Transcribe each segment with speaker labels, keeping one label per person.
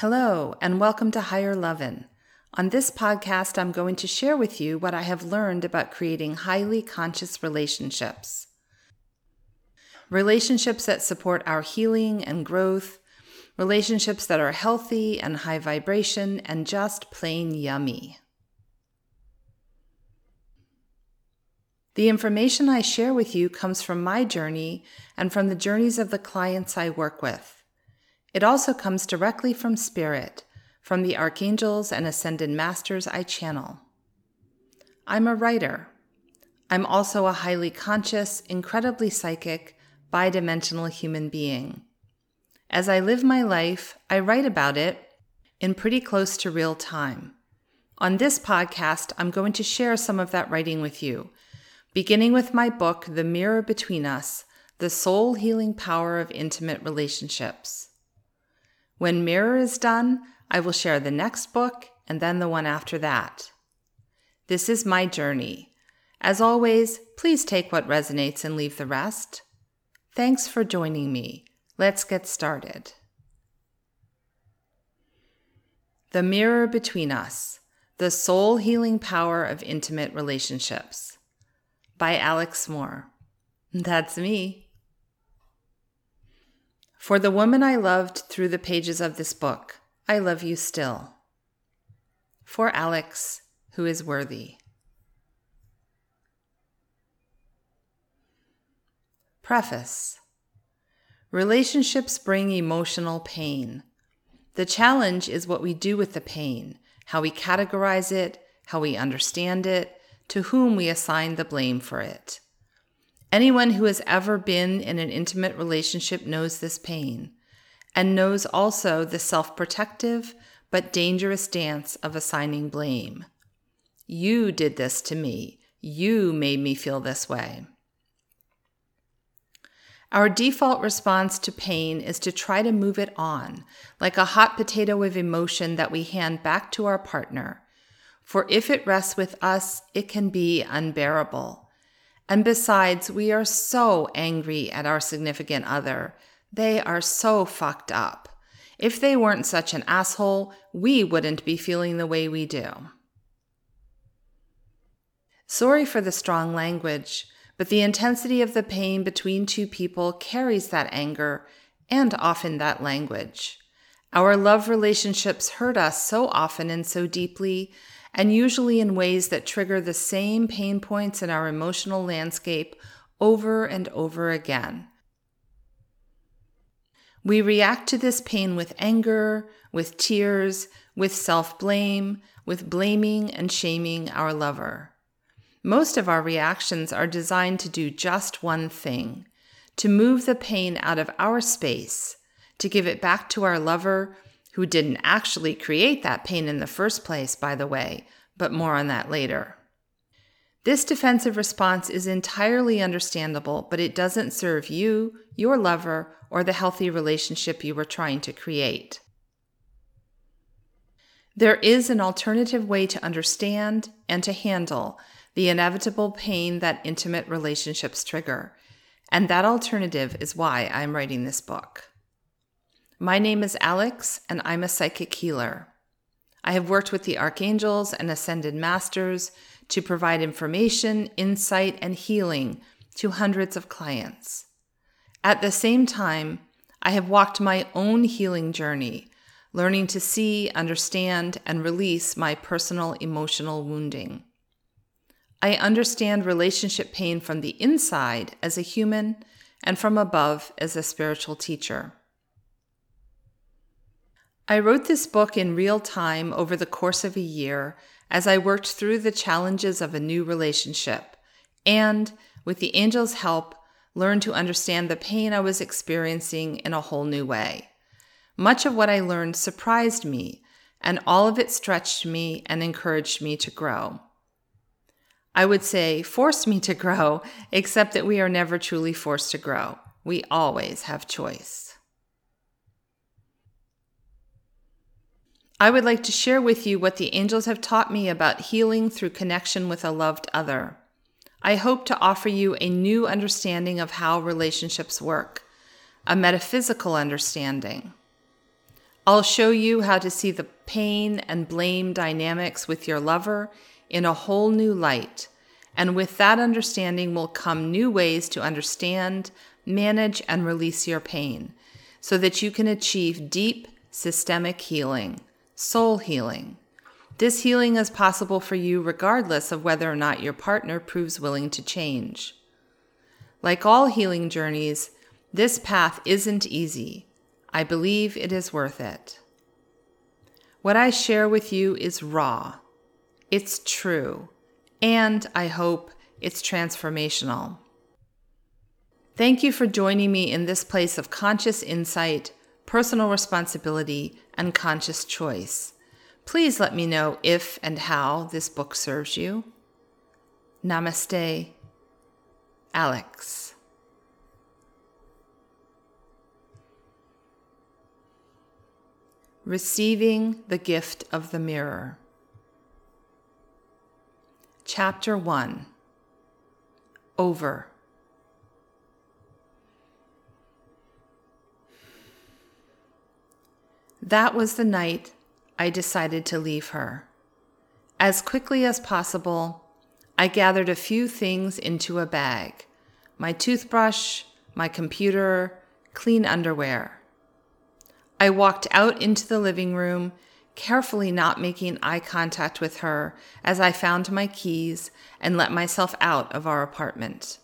Speaker 1: Hello, and welcome to Higher Lovin'. On this podcast, I'm going to share with you what I have learned about creating highly conscious relationships. Relationships that support our healing and growth, relationships that are healthy and high vibration, and just plain yummy. The information I share with you comes from my journey and from the journeys of the clients I work with. It also comes directly from Spirit, from the archangels and ascended masters I channel. I'm a writer. I'm also a highly conscious, incredibly psychic, bidimensional human being. As I live my life, I write about it in pretty close to real time. On this podcast, I'm going to share some of that writing with you, beginning with my book, The Mirror Between Us The Soul Healing Power of Intimate Relationships. When Mirror is done, I will share the next book and then the one after that. This is my journey. As always, please take what resonates and leave the rest. Thanks for joining me. Let's get started. The Mirror Between Us The Soul Healing Power of Intimate Relationships by Alex Moore. That's me. For the woman I loved through the pages of this book, I love you still. For Alex, who is worthy. Preface Relationships bring emotional pain. The challenge is what we do with the pain, how we categorize it, how we understand it, to whom we assign the blame for it. Anyone who has ever been in an intimate relationship knows this pain and knows also the self protective but dangerous dance of assigning blame. You did this to me. You made me feel this way. Our default response to pain is to try to move it on, like a hot potato of emotion that we hand back to our partner. For if it rests with us, it can be unbearable. And besides, we are so angry at our significant other. They are so fucked up. If they weren't such an asshole, we wouldn't be feeling the way we do. Sorry for the strong language, but the intensity of the pain between two people carries that anger and often that language. Our love relationships hurt us so often and so deeply and usually in ways that trigger the same pain points in our emotional landscape over and over again. We react to this pain with anger, with tears, with self blame, with blaming and shaming our lover. Most of our reactions are designed to do just one thing to move the pain out of our space, to give it back to our lover who didn't actually create that pain in the first place, by the way, but more on that later. This defensive response is entirely understandable, but it doesn't serve you, your lover, or the healthy relationship you were trying to create. There is an alternative way to understand and to handle the inevitable pain that intimate relationships trigger, and that alternative is why I'm writing this book. My name is Alex, and I'm a psychic healer. I have worked with the archangels and ascended masters to provide information, insight, and healing to hundreds of clients. At the same time, I have walked my own healing journey, learning to see, understand, and release my personal emotional wounding. I understand relationship pain from the inside as a human and from above as a spiritual teacher. I wrote this book in real time over the course of a year as I worked through the challenges of a new relationship and, with the angel's help, learned to understand the pain I was experiencing in a whole new way. Much of what I learned surprised me, and all of it stretched me and encouraged me to grow. I would say forced me to grow, except that we are never truly forced to grow. We always have choice. I would like to share with you what the angels have taught me about healing through connection with a loved other. I hope to offer you a new understanding of how relationships work, a metaphysical understanding. I'll show you how to see the pain and blame dynamics with your lover in a whole new light. And with that understanding will come new ways to understand, manage, and release your pain so that you can achieve deep systemic healing, soul healing. This healing is possible for you regardless of whether or not your partner proves willing to change. Like all healing journeys, this path isn't easy. I believe it is worth it. What I share with you is raw. It's true. And I hope it's transformational. Thank you for joining me in this place of conscious insight, personal responsibility, and conscious choice. Please let me know if and how this book serves you. Namaste, Alex. Receiving the Gift of the Mirror. Chapter 1 Over. That was the night I decided to leave her. As quickly as possible, I gathered a few things into a bag my toothbrush, my computer, clean underwear. I walked out into the living room, carefully not making eye contact with her as I found my keys and let myself out of our apartment.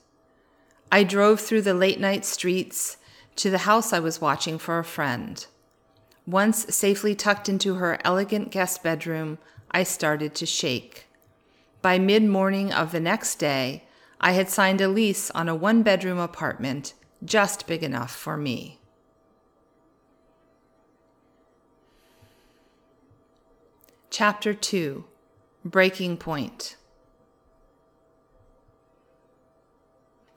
Speaker 1: I drove through the late night streets to the house I was watching for a friend. Once safely tucked into her elegant guest bedroom, I started to shake. By mid morning of the next day, I had signed a lease on a one bedroom apartment just big enough for me. Chapter 2 Breaking Point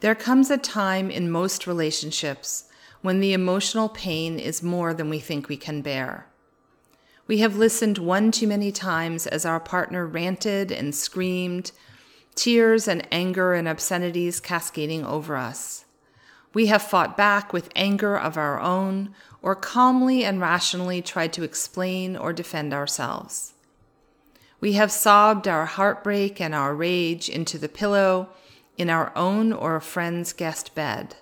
Speaker 1: There comes a time in most relationships when the emotional pain is more than we think we can bear. We have listened one too many times as our partner ranted and screamed, tears and anger and obscenities cascading over us. We have fought back with anger of our own, or calmly and rationally tried to explain or defend ourselves. We have sobbed our heartbreak and our rage into the pillow in our own or a friend's guest bed.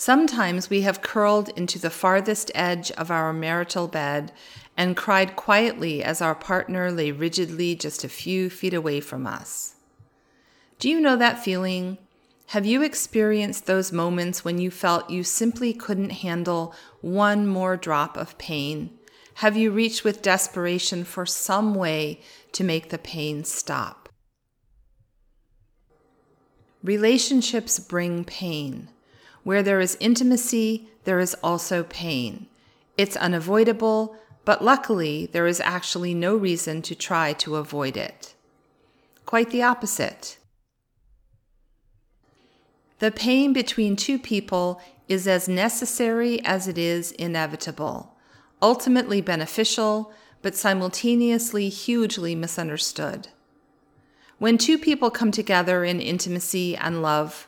Speaker 1: Sometimes we have curled into the farthest edge of our marital bed and cried quietly as our partner lay rigidly just a few feet away from us. Do you know that feeling? Have you experienced those moments when you felt you simply couldn't handle one more drop of pain? Have you reached with desperation for some way to make the pain stop? Relationships bring pain. Where there is intimacy, there is also pain. It's unavoidable, but luckily, there is actually no reason to try to avoid it. Quite the opposite. The pain between two people is as necessary as it is inevitable ultimately beneficial, but simultaneously hugely misunderstood. When two people come together in intimacy and love,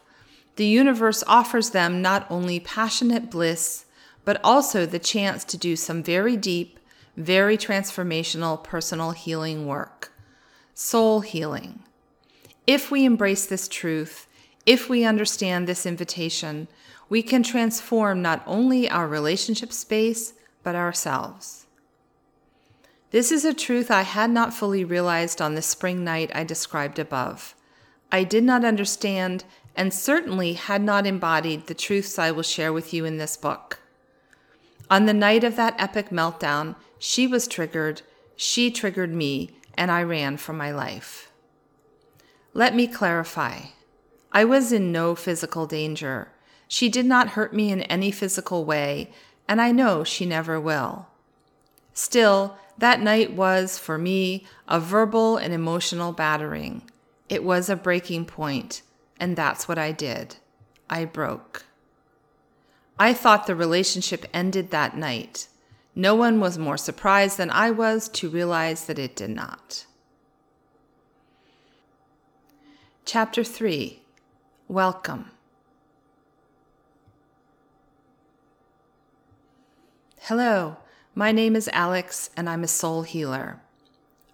Speaker 1: the universe offers them not only passionate bliss, but also the chance to do some very deep, very transformational personal healing work, soul healing. If we embrace this truth, if we understand this invitation, we can transform not only our relationship space, but ourselves. This is a truth I had not fully realized on the spring night I described above. I did not understand and certainly had not embodied the truths I will share with you in this book. On the night of that epic meltdown, she was triggered, she triggered me, and I ran for my life. Let me clarify. I was in no physical danger. She did not hurt me in any physical way, and I know she never will. Still, that night was, for me, a verbal and emotional battering. It was a breaking point, and that's what I did. I broke. I thought the relationship ended that night. No one was more surprised than I was to realize that it did not. Chapter 3 Welcome. Hello, my name is Alex, and I'm a soul healer.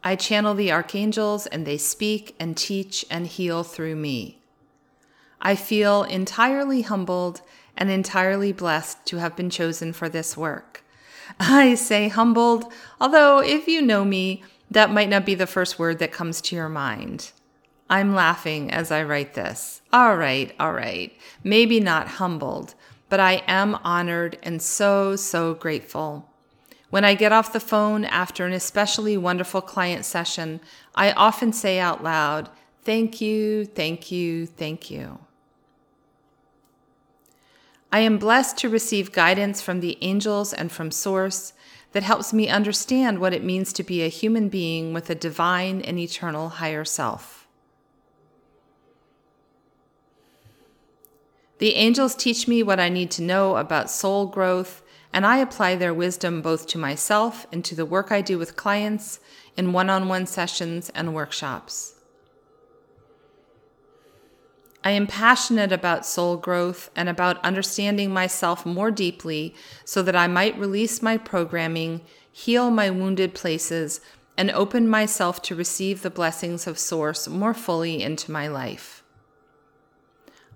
Speaker 1: I channel the archangels, and they speak and teach and heal through me. I feel entirely humbled and entirely blessed to have been chosen for this work. I say humbled, although if you know me, that might not be the first word that comes to your mind. I'm laughing as I write this. All right, all right. Maybe not humbled, but I am honored and so, so grateful. When I get off the phone after an especially wonderful client session, I often say out loud, Thank you, thank you, thank you. I am blessed to receive guidance from the angels and from Source that helps me understand what it means to be a human being with a divine and eternal higher self. The angels teach me what I need to know about soul growth, and I apply their wisdom both to myself and to the work I do with clients in one on one sessions and workshops. I am passionate about soul growth and about understanding myself more deeply so that I might release my programming, heal my wounded places, and open myself to receive the blessings of Source more fully into my life.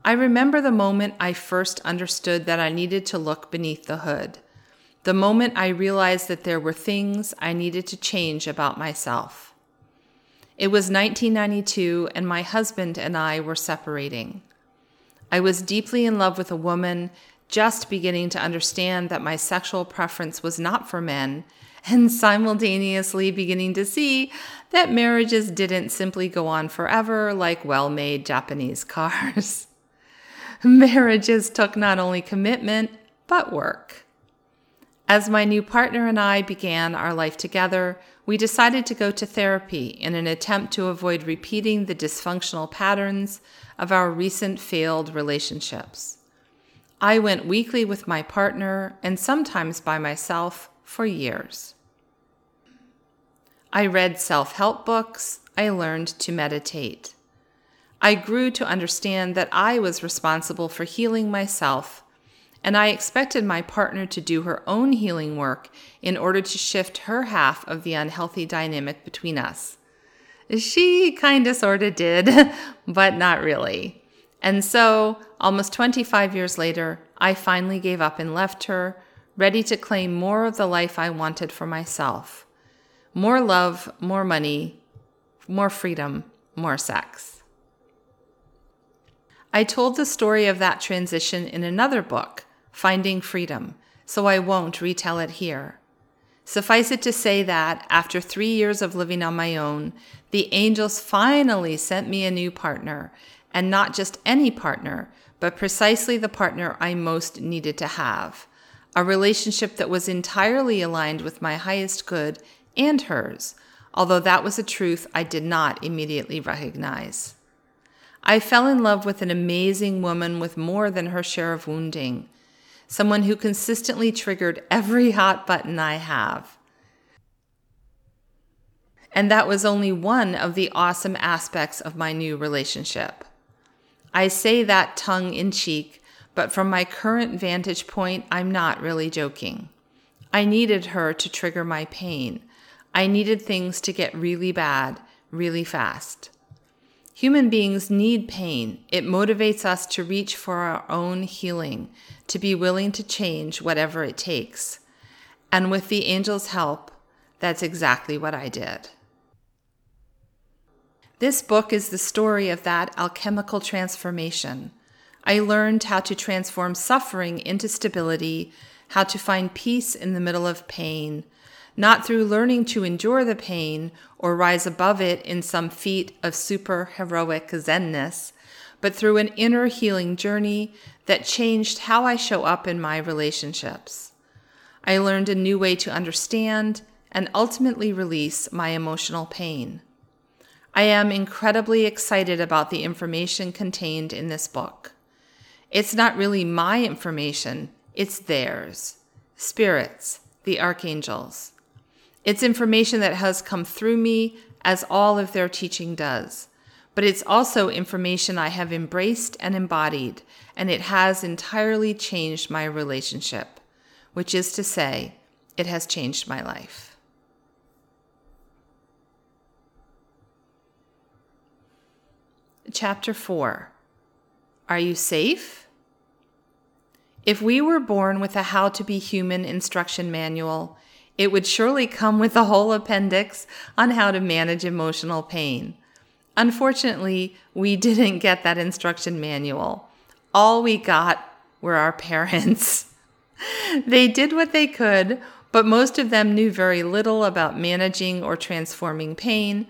Speaker 1: I remember the moment I first understood that I needed to look beneath the hood, the moment I realized that there were things I needed to change about myself. It was 1992, and my husband and I were separating. I was deeply in love with a woman, just beginning to understand that my sexual preference was not for men, and simultaneously beginning to see that marriages didn't simply go on forever like well made Japanese cars. marriages took not only commitment, but work. As my new partner and I began our life together, we decided to go to therapy in an attempt to avoid repeating the dysfunctional patterns of our recent failed relationships. I went weekly with my partner and sometimes by myself for years. I read self help books. I learned to meditate. I grew to understand that I was responsible for healing myself, and I expected my partner to do her own healing work in order to shift her half of the unhealthy dynamic between us. She kind of sort of did, but not really. And so, almost 25 years later, I finally gave up and left her, ready to claim more of the life I wanted for myself more love, more money, more freedom, more sex. I told the story of that transition in another book, Finding Freedom, so I won't retell it here. Suffice it to say that, after three years of living on my own, the angels finally sent me a new partner, and not just any partner, but precisely the partner I most needed to have. A relationship that was entirely aligned with my highest good and hers, although that was a truth I did not immediately recognize. I fell in love with an amazing woman with more than her share of wounding, someone who consistently triggered every hot button I have. And that was only one of the awesome aspects of my new relationship. I say that tongue in cheek, but from my current vantage point, I'm not really joking. I needed her to trigger my pain. I needed things to get really bad, really fast. Human beings need pain. It motivates us to reach for our own healing, to be willing to change whatever it takes. And with the angel's help, that's exactly what I did. This book is the story of that alchemical transformation. I learned how to transform suffering into stability, how to find peace in the middle of pain, not through learning to endure the pain or rise above it in some feat of super heroic zenness, but through an inner healing journey that changed how I show up in my relationships. I learned a new way to understand and ultimately release my emotional pain. I am incredibly excited about the information contained in this book. It's not really my information, it's theirs. Spirits, the archangels. It's information that has come through me as all of their teaching does. But it's also information I have embraced and embodied, and it has entirely changed my relationship, which is to say, It has changed my life. Chapter 4 Are you safe? If we were born with a How to Be Human instruction manual, it would surely come with a whole appendix on how to manage emotional pain. Unfortunately, we didn't get that instruction manual. All we got were our parents. they did what they could, but most of them knew very little about managing or transforming pain,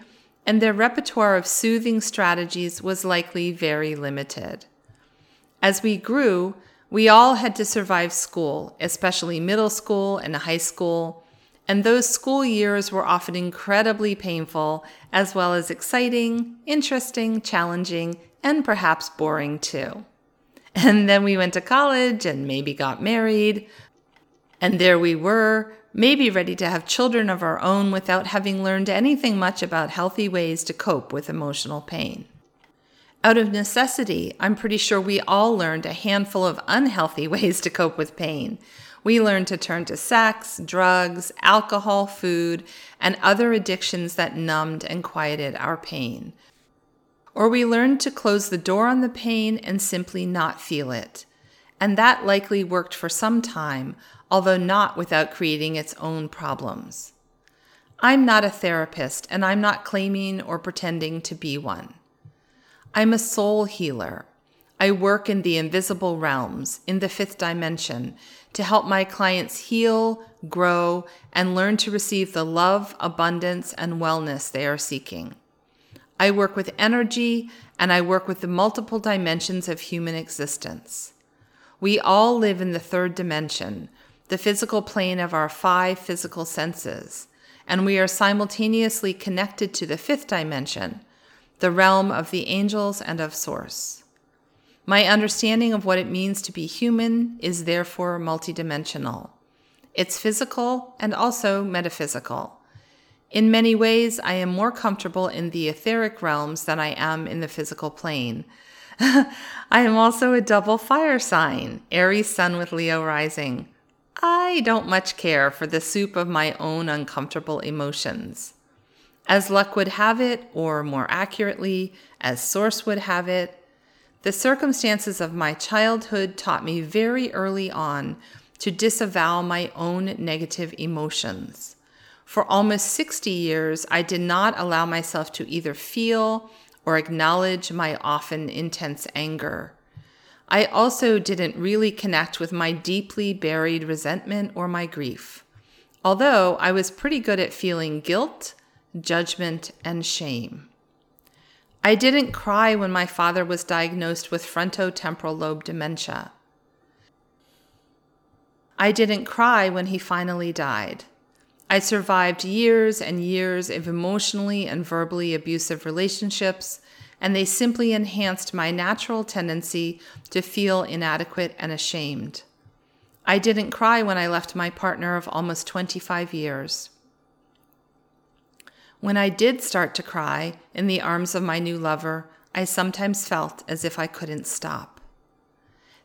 Speaker 1: and their repertoire of soothing strategies was likely very limited. As we grew, we all had to survive school, especially middle school and high school, and those school years were often incredibly painful, as well as exciting, interesting, challenging, and perhaps boring too. And then we went to college and maybe got married. And there we were, maybe ready to have children of our own without having learned anything much about healthy ways to cope with emotional pain. Out of necessity, I'm pretty sure we all learned a handful of unhealthy ways to cope with pain. We learned to turn to sex, drugs, alcohol, food, and other addictions that numbed and quieted our pain. Or we learned to close the door on the pain and simply not feel it. And that likely worked for some time, although not without creating its own problems. I'm not a therapist, and I'm not claiming or pretending to be one. I'm a soul healer. I work in the invisible realms, in the fifth dimension, to help my clients heal, grow, and learn to receive the love, abundance, and wellness they are seeking. I work with energy and I work with the multiple dimensions of human existence. We all live in the third dimension, the physical plane of our five physical senses, and we are simultaneously connected to the fifth dimension, the realm of the angels and of Source. My understanding of what it means to be human is therefore multidimensional. It's physical and also metaphysical. In many ways, I am more comfortable in the etheric realms than I am in the physical plane. I am also a double fire sign, Aries sun with Leo rising. I don't much care for the soup of my own uncomfortable emotions. As luck would have it, or more accurately, as source would have it, the circumstances of my childhood taught me very early on to disavow my own negative emotions. For almost 60 years, I did not allow myself to either feel or acknowledge my often intense anger. I also didn't really connect with my deeply buried resentment or my grief, although I was pretty good at feeling guilt, judgment, and shame. I didn't cry when my father was diagnosed with frontotemporal lobe dementia. I didn't cry when he finally died. I survived years and years of emotionally and verbally abusive relationships, and they simply enhanced my natural tendency to feel inadequate and ashamed. I didn't cry when I left my partner of almost 25 years. When I did start to cry in the arms of my new lover, I sometimes felt as if I couldn't stop.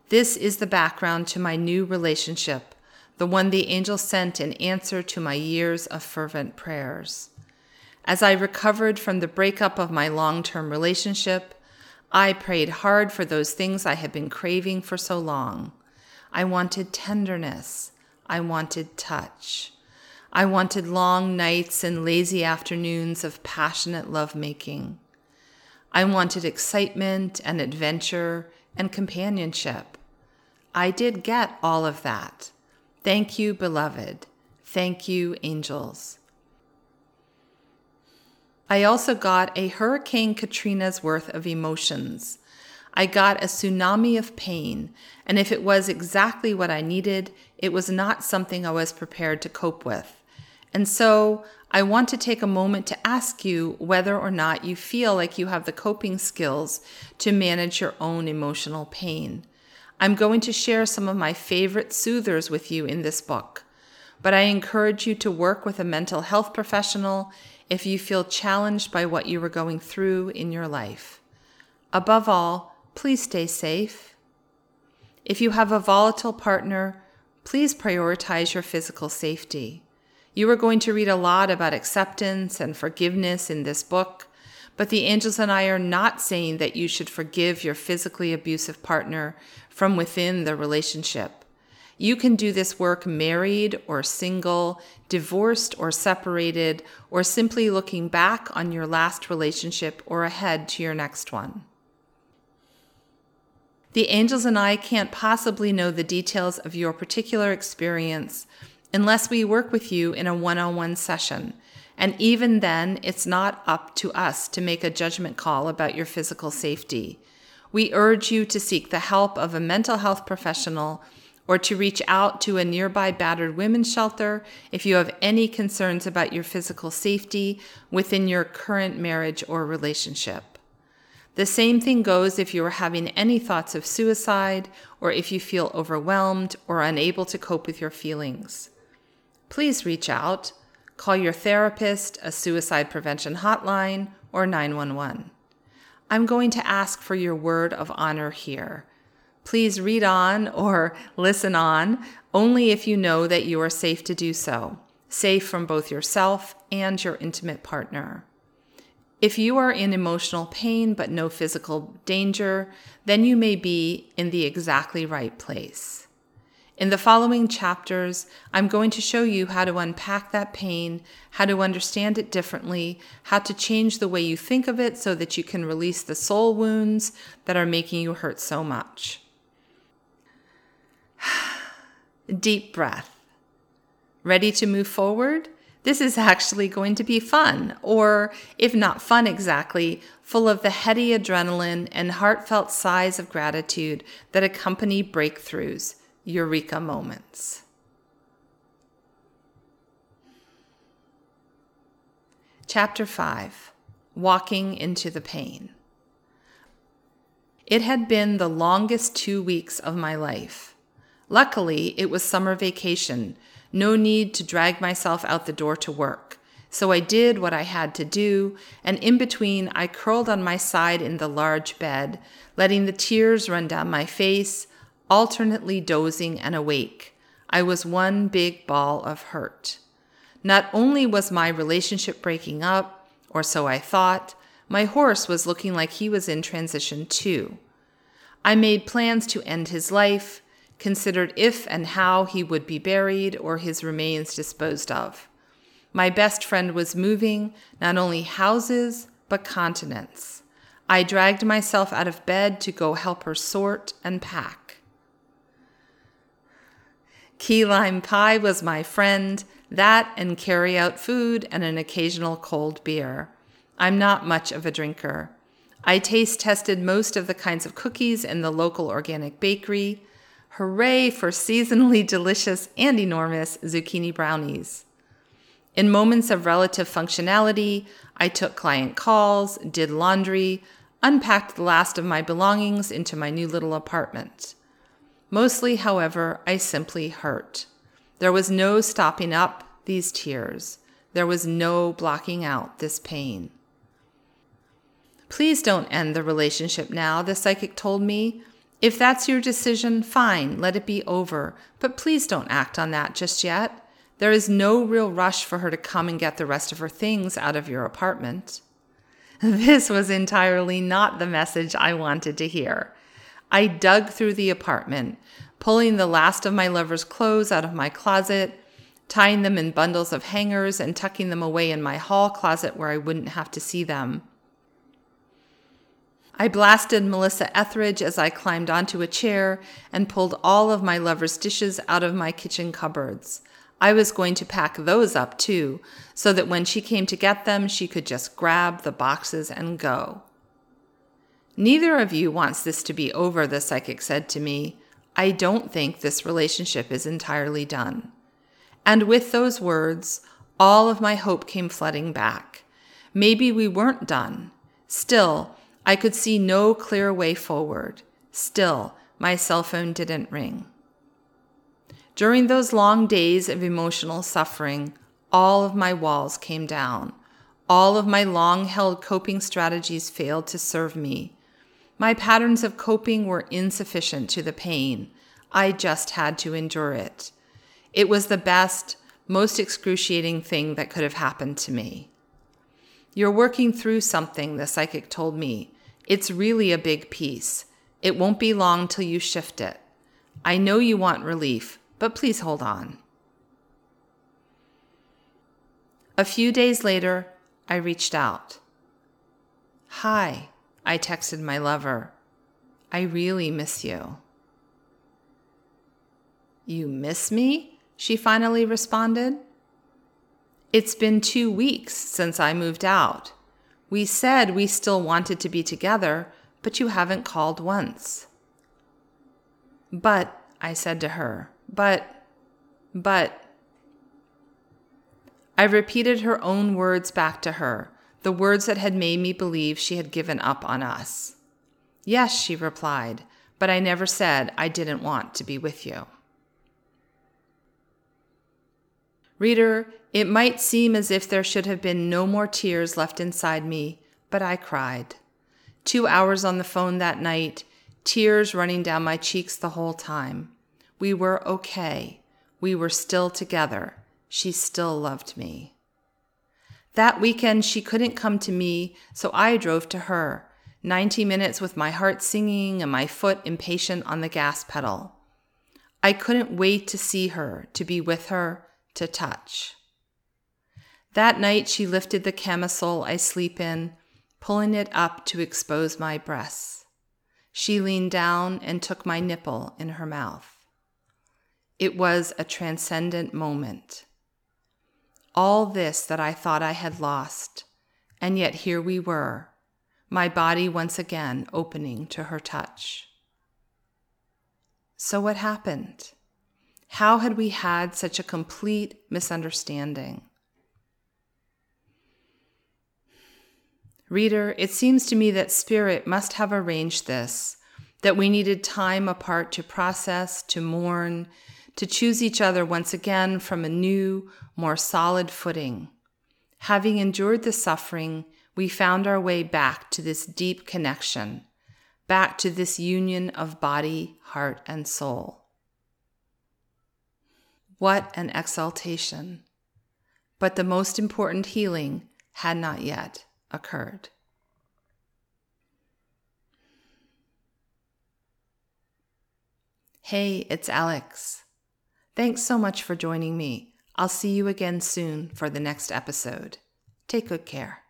Speaker 1: This is the background to my new relationship the one the angel sent in answer to my years of fervent prayers. As I recovered from the breakup of my long term relationship, I prayed hard for those things I had been craving for so long. I wanted tenderness. I wanted touch. I wanted long nights and lazy afternoons of passionate lovemaking. I wanted excitement and adventure and companionship. I did get all of that. Thank you, beloved. Thank you, angels. I also got a Hurricane Katrina's worth of emotions. I got a tsunami of pain, and if it was exactly what I needed, it was not something I was prepared to cope with. And so I want to take a moment to ask you whether or not you feel like you have the coping skills to manage your own emotional pain. I'm going to share some of my favorite soothers with you in this book, but I encourage you to work with a mental health professional if you feel challenged by what you are going through in your life. Above all, please stay safe. If you have a volatile partner, please prioritize your physical safety. You are going to read a lot about acceptance and forgiveness in this book, but the angels and I are not saying that you should forgive your physically abusive partner from within the relationship. You can do this work married or single, divorced or separated, or simply looking back on your last relationship or ahead to your next one. The angels and I can't possibly know the details of your particular experience unless we work with you in a one on one session. And even then, it's not up to us to make a judgment call about your physical safety. We urge you to seek the help of a mental health professional or to reach out to a nearby battered women's shelter if you have any concerns about your physical safety within your current marriage or relationship. The same thing goes if you are having any thoughts of suicide or if you feel overwhelmed or unable to cope with your feelings. Please reach out, call your therapist, a suicide prevention hotline, or 911. I'm going to ask for your word of honor here. Please read on or listen on only if you know that you are safe to do so, safe from both yourself and your intimate partner. If you are in emotional pain but no physical danger, then you may be in the exactly right place. In the following chapters, I'm going to show you how to unpack that pain, how to understand it differently, how to change the way you think of it so that you can release the soul wounds that are making you hurt so much. Deep breath. Ready to move forward? This is actually going to be fun, or if not fun exactly, full of the heady adrenaline and heartfelt sighs of gratitude that accompany breakthroughs, eureka moments. Chapter 5 Walking into the Pain. It had been the longest two weeks of my life. Luckily, it was summer vacation, no need to drag myself out the door to work. So I did what I had to do, and in between, I curled on my side in the large bed, letting the tears run down my face, alternately dozing and awake. I was one big ball of hurt. Not only was my relationship breaking up, or so I thought, my horse was looking like he was in transition too. I made plans to end his life, considered if and how he would be buried or his remains disposed of. My best friend was moving not only houses, but continents. I dragged myself out of bed to go help her sort and pack. Key lime pie was my friend, that and carry out food and an occasional cold beer. I'm not much of a drinker. I taste tested most of the kinds of cookies in the local organic bakery. Hooray for seasonally delicious and enormous zucchini brownies. In moments of relative functionality, I took client calls, did laundry, unpacked the last of my belongings into my new little apartment. Mostly, however, I simply hurt. There was no stopping up these tears. There was no blocking out this pain. Please don't end the relationship now, the psychic told me. If that's your decision, fine, let it be over, but please don't act on that just yet. There is no real rush for her to come and get the rest of her things out of your apartment. This was entirely not the message I wanted to hear. I dug through the apartment, pulling the last of my lover's clothes out of my closet, tying them in bundles of hangers, and tucking them away in my hall closet where I wouldn't have to see them. I blasted Melissa Etheridge as I climbed onto a chair and pulled all of my lover's dishes out of my kitchen cupboards. I was going to pack those up too, so that when she came to get them, she could just grab the boxes and go. Neither of you wants this to be over, the psychic said to me. I don't think this relationship is entirely done. And with those words, all of my hope came flooding back. Maybe we weren't done. Still, I could see no clear way forward. Still, my cell phone didn't ring. During those long days of emotional suffering, all of my walls came down. All of my long held coping strategies failed to serve me. My patterns of coping were insufficient to the pain. I just had to endure it. It was the best, most excruciating thing that could have happened to me. You're working through something, the psychic told me. It's really a big piece. It won't be long till you shift it. I know you want relief, but please hold on. A few days later, I reached out. Hi, I texted my lover. I really miss you. You miss me? She finally responded. It's been two weeks since I moved out. We said we still wanted to be together, but you haven't called once. But, I said to her, but, but. I repeated her own words back to her, the words that had made me believe she had given up on us. Yes, she replied, but I never said I didn't want to be with you. Reader, it might seem as if there should have been no more tears left inside me, but I cried. Two hours on the phone that night, tears running down my cheeks the whole time. We were okay. We were still together. She still loved me. That weekend, she couldn't come to me, so I drove to her. 90 minutes with my heart singing and my foot impatient on the gas pedal. I couldn't wait to see her, to be with her, to touch. That night she lifted the camisole I sleep in, pulling it up to expose my breasts. She leaned down and took my nipple in her mouth. It was a transcendent moment. All this that I thought I had lost, and yet here we were, my body once again opening to her touch. So, what happened? How had we had such a complete misunderstanding? Reader, it seems to me that Spirit must have arranged this, that we needed time apart to process, to mourn, to choose each other once again from a new, more solid footing. Having endured the suffering, we found our way back to this deep connection, back to this union of body, heart, and soul. What an exaltation! But the most important healing had not yet occurred. Hey, it's Alex. Thanks so much for joining me. I'll see you again soon for the next episode. Take good care.